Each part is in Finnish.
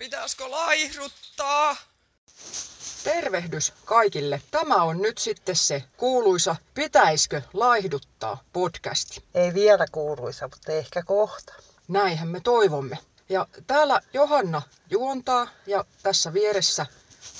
Pitäisikö laihduttaa? Tervehdys kaikille. Tämä on nyt sitten se kuuluisa Pitäiskö laihduttaa podcasti. Ei vielä kuuluisa, mutta ehkä kohta. Näinhän me toivomme. Ja täällä Johanna juontaa ja tässä vieressä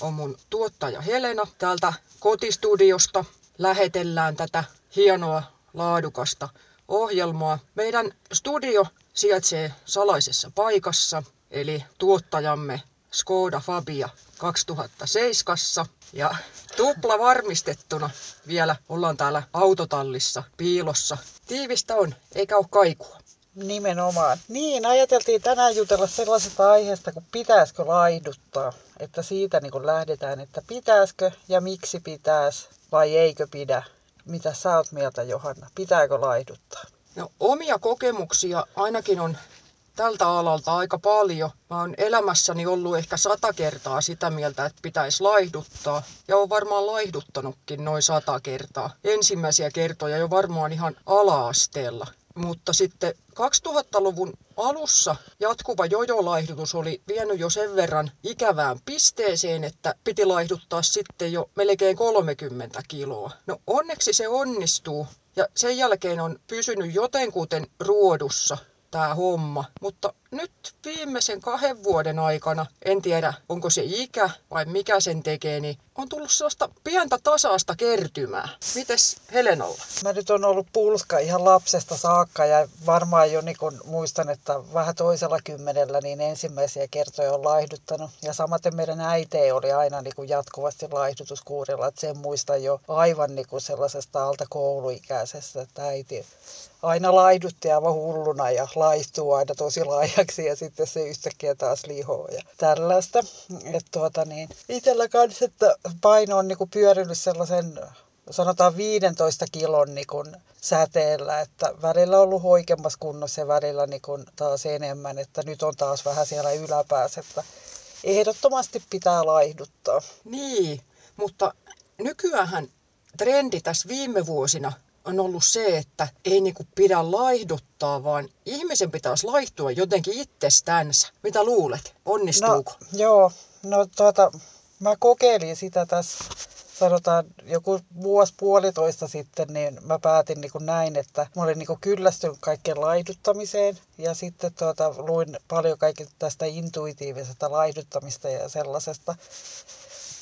on mun tuottaja Helena. Täältä kotistudiosta lähetellään tätä hienoa, laadukasta ohjelmaa. Meidän studio sijaitsee salaisessa paikassa, eli tuottajamme Skoda Fabia 2007 ja tupla varmistettuna vielä ollaan täällä autotallissa piilossa. Tiivistä on, eikä ole kaikua. Nimenomaan. Niin, ajateltiin tänään jutella sellaisesta aiheesta, kun pitäisikö laihduttaa. Että siitä niin kun lähdetään, että pitäisikö ja miksi pitäisi vai eikö pidä. Mitä sä oot mieltä, Johanna? Pitääkö laihduttaa? No, omia kokemuksia ainakin on tältä alalta aika paljon. Mä oon elämässäni ollut ehkä sata kertaa sitä mieltä, että pitäisi laihduttaa. Ja on varmaan laihduttanutkin noin sata kertaa. Ensimmäisiä kertoja jo varmaan ihan ala-asteella. Mutta sitten 2000-luvun alussa jatkuva jojolaihdutus oli vienyt jo sen verran ikävään pisteeseen, että piti laihduttaa sitten jo melkein 30 kiloa. No onneksi se onnistuu ja sen jälkeen on pysynyt jotenkuten ruodussa tämä homma. Mutta nyt viimeisen kahden vuoden aikana, en tiedä onko se ikä vai mikä sen tekee, niin on tullut sellaista pientä tasaista kertymää. Mites Helenalla? Mä nyt on ollut pulska ihan lapsesta saakka ja varmaan jo niin kun muistan, että vähän toisella kymmenellä niin ensimmäisiä kertoja on laihduttanut. Ja samaten meidän äiti oli aina niin kuin jatkuvasti laihdutuskuurilla, että sen muistan jo aivan niin kuin sellaisesta alta kouluikäisestä, että äiti aina laihdutti aivan hulluna ja laihtuu aina tosi laajaksi ja sitten se yhtäkkiä taas lihoo ja tällaista. Et tuota niin, itellä kanssa, että paino on niinku pyörinyt sellaisen sanotaan 15 kilon niin kun säteellä, että välillä on ollut hoikemmassa kunnossa ja välillä niin kun taas enemmän, että nyt on taas vähän siellä yläpäässä, että ehdottomasti pitää laihduttaa. Niin, mutta nykyään trendi tässä viime vuosina on ollut se, että ei niinku pidä laihduttaa, vaan ihmisen pitäisi laihtua jotenkin itsestänsä. Mitä luulet? Onnistuuko? No, joo, no tuota, mä kokeilin sitä tässä sanotaan joku vuosi puolitoista sitten, niin mä päätin niin kuin näin, että mä olin niin kuin kyllästynyt kaikkeen laihduttamiseen ja sitten tuota, luin paljon kaikista tästä intuitiivisesta laihduttamista ja sellaisesta.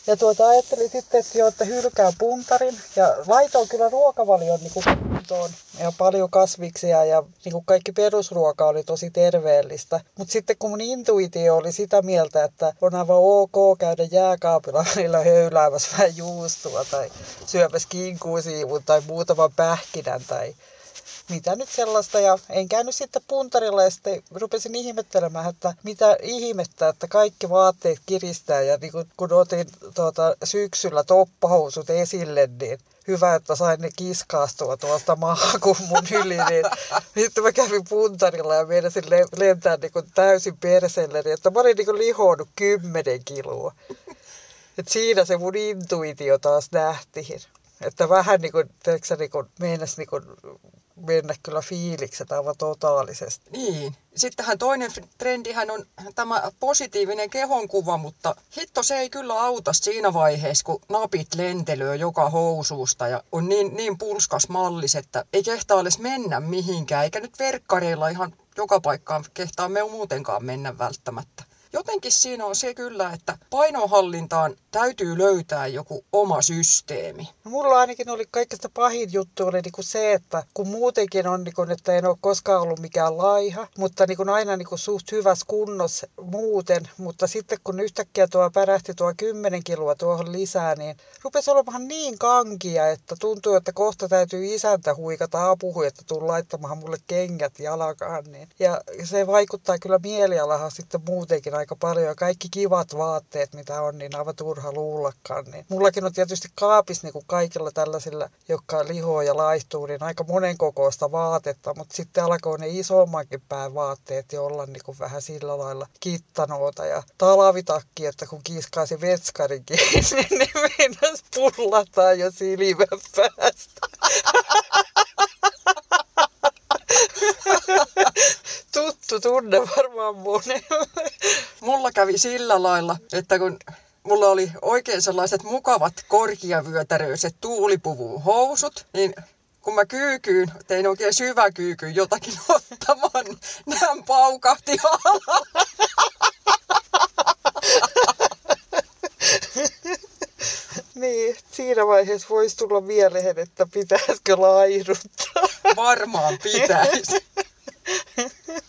Ja tuota, ajattelin sitten, että, jo, että hylkää puntarin ja laitoin kyllä ruokavalion niin kuntoon ja paljon kasviksia ja niin kuin kaikki perusruoka oli tosi terveellistä. Mutta sitten kun mun intuitio oli sitä mieltä, että on aivan ok käydä jääkaapilla välillä höyläämässä vähän juustoa tai syömässä kinkuusiivun tai muutaman pähkinän tai mitä nyt sellaista. Ja en käynyt sitten puntarilla ja sitten rupesin ihmettelemään, että mitä ihmettä, että kaikki vaatteet kiristää. Ja niin kun, kun otin tuota, syksyllä toppahousut esille, niin hyvä, että sain ne kiskaastua tuolta maahan kun mun yli. Niin sitten mä kävin puntarilla ja meinasin lentää niin kuin täysin perselle, niin että mä olin niin kuin lihonnut kymmenen kiloa. Et siinä se mun intuitio taas nähtiin. Että vähän niin kuin, tiedätkö, niin kuin, meinas niin kuin mennä kyllä fiilikset aivan totaalisesti. Niin. Sittenhän toinen trendihän on tämä positiivinen kehonkuva, mutta hitto se ei kyllä auta siinä vaiheessa, kun napit lentelöö joka housuusta ja on niin, niin pulskas mallis, että ei kehtaa edes mennä mihinkään, eikä nyt verkkareilla ihan joka paikkaan kehtaa me muutenkaan mennä välttämättä jotenkin siinä on se kyllä, että painonhallintaan täytyy löytää joku oma systeemi. No, mulla ainakin oli kaikista pahin juttu oli niinku se, että kun muutenkin on, niinku, että en ole koskaan ollut mikään laiha, mutta niinku aina niinku suht hyvässä kunnossa muuten, mutta sitten kun yhtäkkiä tuo pärähti tuo 10 kiloa tuohon lisää, niin rupesi olemaan niin kankia, että tuntuu, että kohta täytyy isäntä huikata apuhu, että tuu laittamaan mulle kengät jalkaan. Niin. Ja se vaikuttaa kyllä mielialahan sitten muutenkin aika paljon ja kaikki kivat vaatteet, mitä on, niin aivan turha luullakaan. Niin. Mullakin on tietysti kaapis niin kuin kaikilla tällaisilla, jotka lihoo ja laihtuu, niin aika monen kokoista vaatetta, mutta sitten alkoi ne isommankin pään vaatteet jo olla niin kuin vähän sillä lailla kittanoota ja talvitakki, että kun kiskaisi vetskarin kiinni, niin meinas pullataan jo silmän päästä. tuttu tunne varmaan monelle. Mulla kävi sillä lailla, että kun mulla oli oikein sellaiset mukavat korkeavyötäröiset tuulipuvun housut, niin kun mä kyykyyn, tein oikein syvä kyykyyn jotakin ottamaan, niin nämä paukahti. Niin, siinä vaiheessa voisi tulla mieleen, että pitäisikö laihduttaa. Varmaan pitäisi.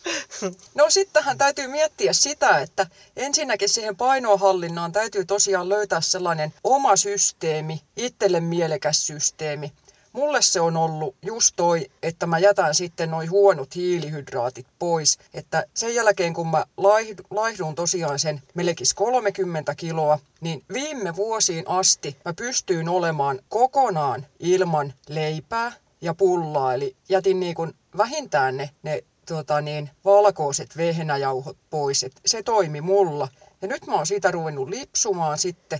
No sittenhän täytyy miettiä sitä, että ensinnäkin siihen painohallinnaan täytyy tosiaan löytää sellainen oma systeemi, itselle mielekäs systeemi. Mulle se on ollut just toi, että mä jätän sitten noin huonot hiilihydraatit pois. Että sen jälkeen kun mä laihdun tosiaan sen melkein 30 kiloa, niin viime vuosiin asti mä pystyin olemaan kokonaan ilman leipää ja pullaa. Eli jätin niin kuin vähintään ne, ne tota niin, valkoiset vehnäjauhot pois. Et se toimi mulla. Ja nyt mä oon siitä ruvennut lipsumaan sitten.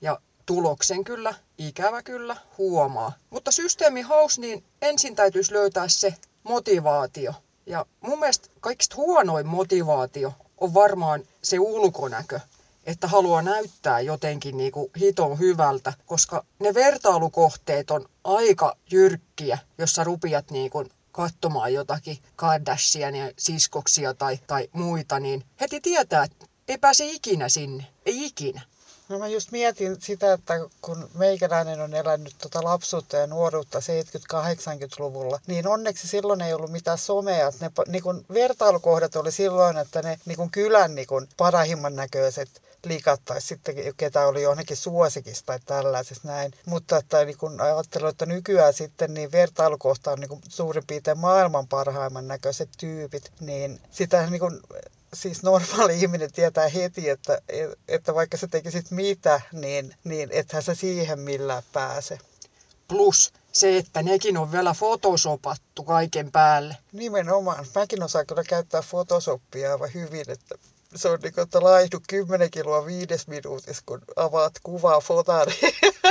Ja tuloksen kyllä, ikävä kyllä, huomaa. Mutta systeemi haus, niin ensin täytyisi löytää se motivaatio. Ja mun mielestä kaikista huonoin motivaatio on varmaan se ulkonäkö että haluaa näyttää jotenkin niin kuin hiton hyvältä, koska ne vertailukohteet on aika jyrkkiä, jossa rupiat niin kuin katsomaan jotakin Kardashiania, siskoksia tai, tai muita, niin heti tietää, että ei pääse ikinä sinne. Ei ikinä. No mä just mietin sitä, että kun meikäläinen on elänyt tota lapsuutta ja nuoruutta 70-80-luvulla, niin onneksi silloin ei ollut mitään somea. Ne niin kun vertailukohdat oli silloin, että ne niin kun kylän niin kun parahimman näköiset likat tai sitten ketä oli johonkin suosikissa tai tällaisessa näin. Mutta että niin kun ajattelen, että nykyään sitten niin vertailukohta on niin kun suurin piirtein maailman parhaimman näköiset tyypit, niin sitä niin kun siis normaali ihminen tietää heti, että, että vaikka sä tekisit mitä, niin, niin ethän sä siihen millään pääse. Plus se, että nekin on vielä fotosopattu kaiken päälle. Nimenomaan. Mäkin osaan kyllä käyttää Photoshopia aivan hyvin, että se on niin että laihdu 10 kiloa viides minuutissa, kun avaat kuvaa fotari.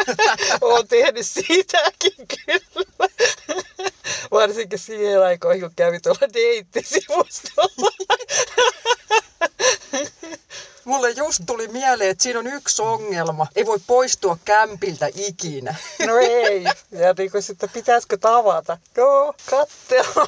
Olen tehnyt sitäkin kyllä. Varsinkin siihen aikoihin, kun kävi tuolla deittisivustolla. Mulle just tuli mieleen, että siinä on yksi ongelma. Ei voi poistua kämpiltä ikinä. No ei. Ja niin kuin sitten pitäisikö tavata? No, kattella.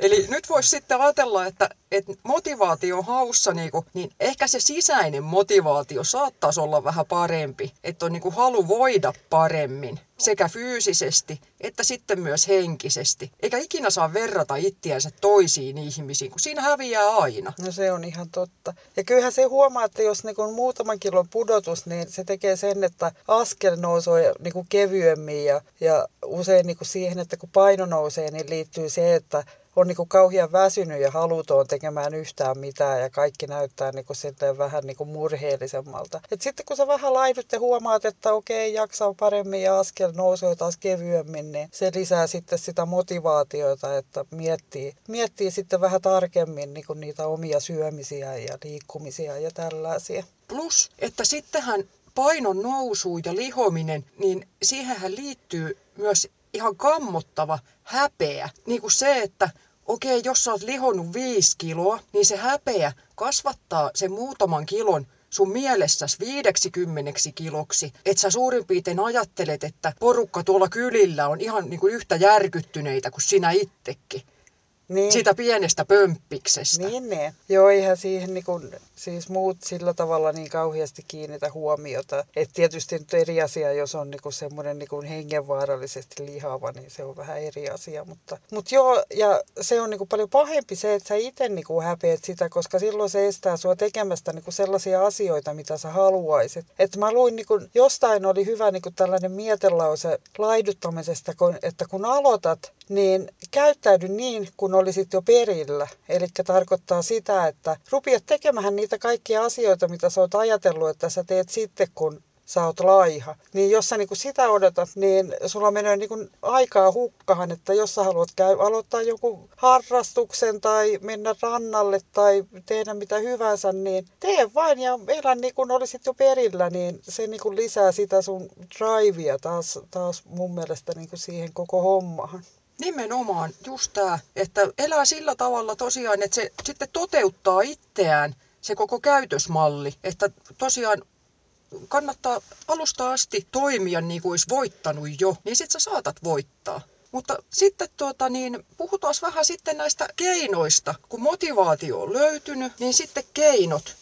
Eli nyt voisi sitten ajatella, että, että motivaatio haussa, niin, kuin, niin ehkä se sisäinen motivaatio saattaisi olla vähän parempi. Että on niin kuin halu voida paremmin sekä fyysisesti että sitten myös henkisesti. Eikä ikinä saa verrata ittiänsä toisiin ihmisiin, kun siinä häviää aina. No se on ihan totta. Ja kyllähän se huomaa, että jos niin kuin muutaman kilon pudotus, niin se tekee sen, että askel nousee niin kuin kevyemmin ja, ja usein niin kuin siihen, että kun paino nousee, niin liittyy se, että on niin kuin kauhean väsynyt ja haluton tekemään yhtään mitään ja kaikki näyttää niin kuin vähän niin kuin murheellisemmalta. Et sitten kun sä vähän laidut ja huomaat, että okei, jaksaa paremmin ja askel nousee taas kevyemmin, niin se lisää sitten sitä motivaatiota, että miettii, miettii sitten vähän tarkemmin niin kuin niitä omia syömisiä ja liikkumisia ja tällaisia. Plus, että sittenhän painon nousu ja lihominen, niin siihenhän liittyy myös ihan kammottava häpeä. Niin kuin se, että okei, jos sä oot lihonnut viisi kiloa, niin se häpeä kasvattaa sen muutaman kilon sun mielessäsi 50 kiloksi, että sä suurin piirtein ajattelet, että porukka tuolla kylillä on ihan niin kuin yhtä järkyttyneitä kuin sinä itsekin. Niin. Siitä pienestä pömppiksestä. Niin, ne. Joo, eihän siihen niin kuin, siis muut sillä tavalla niin kauheasti kiinnitä huomiota. Et tietysti nyt eri asia, jos on niin semmoinen niin hengenvaarallisesti lihava, niin se on vähän eri asia. Mutta, mutta joo, ja se on niin paljon pahempi se, että sä itse niin häpeät sitä, koska silloin se estää sua tekemästä niin sellaisia asioita, mitä sä haluaisit. Että mä luin, niin kuin, jostain oli hyvä niin tällainen mietelause laiduttamisesta, että kun aloitat, niin käyttäydy niin, kun olisit jo perillä. Eli tarkoittaa sitä, että rupiat tekemään niitä kaikkia asioita, mitä sä oot ajatellut, että sä teet sitten, kun sä oot laiha. Niin jos sä niinku sitä odotat, niin sulla menee niinku aikaa hukkahan, että jos sä haluat käy, aloittaa joku harrastuksen tai mennä rannalle tai tehdä mitä hyvänsä, niin tee vain ja elä niin kuin olisit jo perillä, niin se niinku lisää sitä sun drivea taas, taas mun mielestä niinku siihen koko hommahan. Nimenomaan just tämä, että elää sillä tavalla tosiaan, että se sitten toteuttaa itseään se koko käytösmalli. Että tosiaan kannattaa alusta asti toimia niin kuin olisi voittanut jo, niin sitten sä saatat voittaa. Mutta sitten tuota, niin puhutaan vähän sitten näistä keinoista. Kun motivaatio on löytynyt, niin sitten keinot.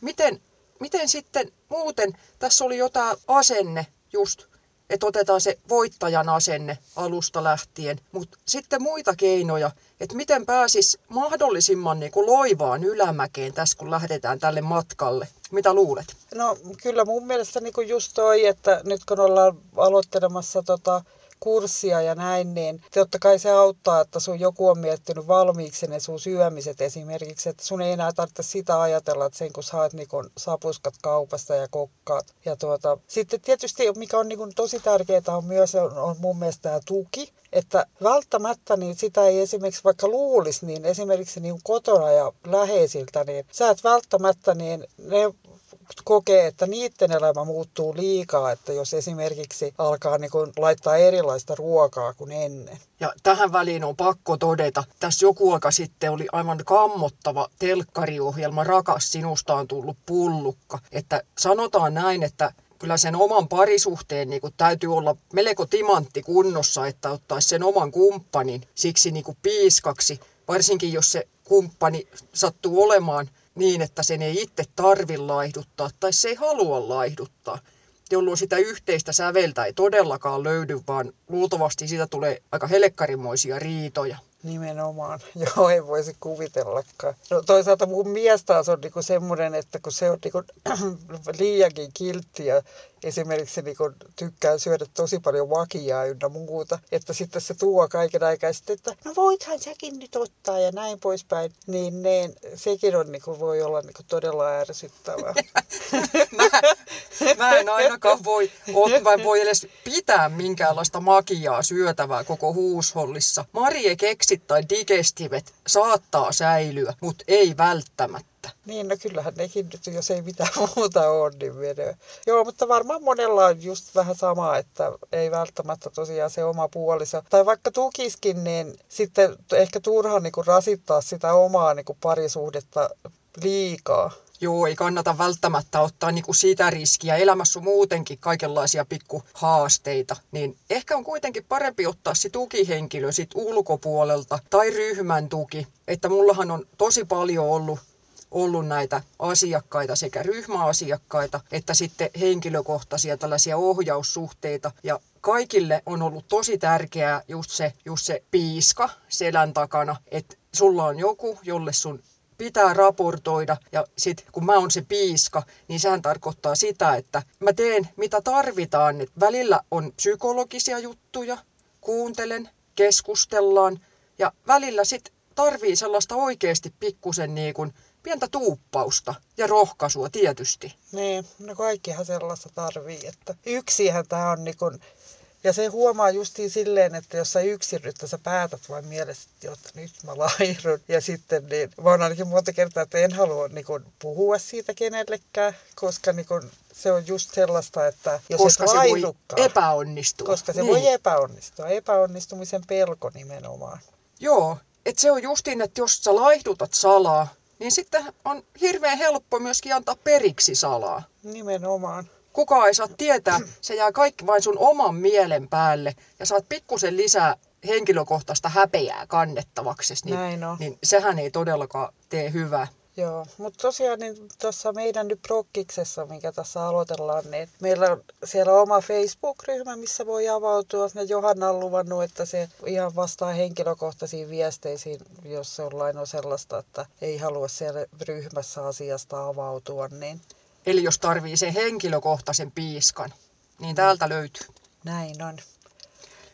Miten, miten sitten muuten, tässä oli jotain asenne just, että otetaan se voittajan asenne alusta lähtien. Mutta sitten muita keinoja, että miten pääsis mahdollisimman niin kuin loivaan ylämäkeen tässä, kun lähdetään tälle matkalle. Mitä luulet? No kyllä mun mielestä niin kuin just toi, että nyt kun ollaan aloittelemassa tota kurssia ja näin, niin totta kai se auttaa, että sun joku on miettinyt valmiiksi ne sun syömiset esimerkiksi, että sun ei enää tarvitse sitä ajatella, että sen kun saat niin kun sapuskat kaupasta ja kokkaat. Ja tuota, sitten tietysti mikä on niin kun tosi tärkeää on myös on, on mun mielestä tämä tuki, että välttämättä niin sitä ei esimerkiksi vaikka luulisi, niin esimerkiksi niin kotona ja läheisiltä, niin sä et välttämättä niin ne kokee, että niiden elämä muuttuu liikaa, että jos esimerkiksi alkaa niin kuin laittaa erilaista ruokaa kuin ennen. Ja tähän väliin on pakko todeta, tässä joku aika sitten oli aivan kammottava telkkariohjelma Rakas sinusta on tullut pullukka. Että sanotaan näin, että kyllä sen oman parisuhteen niin kuin, täytyy olla melko timantti kunnossa, että ottaisi sen oman kumppanin siksi niin kuin, piiskaksi, varsinkin jos se kumppani sattuu olemaan niin, että sen ei itse tarvi laihduttaa tai se ei halua laihduttaa, jolloin sitä yhteistä säveltä ei todellakaan löydy, vaan luultavasti siitä tulee aika helekkarimoisia riitoja. Nimenomaan. Joo, ei voisi kuvitellakaan. No toisaalta mun mies taas on niinku semmoinen, että kun se on niinku liiankin kiltti ja esimerkiksi niinku tykkää syödä tosi paljon vakiaa ynnä muuta, että sitten se tuo kaiken aikaa sitten, että no voithan säkin nyt ottaa ja näin poispäin, niin, niin sekin on niinku, voi olla niinku todella ärsyttävää. mä, mä en ainakaan voi, en voi edes pitää minkäänlaista makiaa syötävää koko huushollissa. Marie keksit tai digestivet saattaa säilyä, mutta ei välttämättä. Niin, no kyllähän nekin nyt, jos ei mitään muuta ole, niin menee. Joo, mutta varmaan monella on just vähän sama, että ei välttämättä tosiaan se oma puoliso. Tai vaikka tukiskin, niin sitten ehkä turha niin kuin rasittaa sitä omaa niin kuin parisuhdetta liikaa. Joo, ei kannata välttämättä ottaa niinku sitä riskiä. Elämässä on muutenkin kaikenlaisia pikkuhaasteita. Niin ehkä on kuitenkin parempi ottaa se tukihenkilö sit ulkopuolelta tai ryhmän tuki. Että mullahan on tosi paljon ollut ollut näitä asiakkaita, sekä ryhmäasiakkaita että sitten henkilökohtaisia tällaisia ohjaussuhteita. Ja kaikille on ollut tosi tärkeää just se, just se piiska selän takana, että sulla on joku, jolle sun pitää raportoida ja sit kun mä oon se piiska, niin sehän tarkoittaa sitä, että mä teen mitä tarvitaan. Et välillä on psykologisia juttuja, kuuntelen, keskustellaan ja välillä sit tarvii sellaista oikeasti pikkusen niin pientä tuuppausta ja rohkaisua tietysti. Niin, no kaikkihan sellaista tarvii, että yksihän tämä on niin kun, ja se huomaa justiin silleen, että jos sä yksin nyt sä päätät vain mielessä, että nyt mä laihdun. Ja sitten niin, mä oon ainakin monta kertaa, että en halua niin kun, puhua siitä kenellekään, koska niin kun, se on just sellaista, että jos koska et se voi epäonnistua. koska se niin. voi epäonnistua. Epäonnistumisen pelko nimenomaan. Joo, että se on justiin, että jos sä laihdutat salaa, niin sitten on hirveän helppo myöskin antaa periksi salaa. Nimenomaan. Kukaan ei saa tietää, se jää kaikki vain sun oman mielen päälle ja saat pikkusen lisää henkilökohtaista häpeää kannettavaksi, niin, Näin on. niin sehän ei todellakaan tee hyvää. Joo, mutta tosiaan niin tuossa meidän nyt prokkiksessa, mikä tässä aloitellaan, niin meillä on siellä oma Facebook-ryhmä, missä voi avautua. Ja Johanna on luvannut, että se ihan vastaa henkilökohtaisiin viesteisiin, jos jollain on sellaista, että ei halua siellä ryhmässä asiasta avautua, niin Eli jos tarvii sen henkilökohtaisen piiskan, niin täältä löytyy. näin on.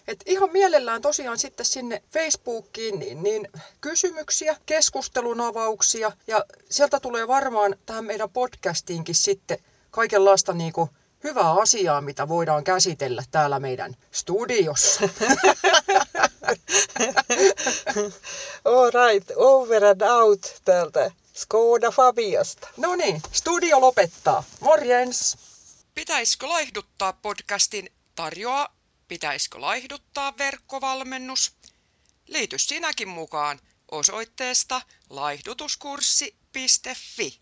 Et ihan mielellään tosiaan sitten sinne Facebookiin niin, niin kysymyksiä, keskustelun avauksia ja sieltä tulee varmaan tähän meidän podcastiinkin sitten kaikenlaista niinku hyvää asiaa, mitä voidaan käsitellä täällä meidän studiossa. All right, over and out täältä Skoda Fabiasta. No niin, studio lopettaa. Morjens! Pitäisikö laihduttaa podcastin tarjoaa Pitäisikö laihduttaa verkkovalmennus? Liity sinäkin mukaan osoitteesta laihdutuskurssi.fi.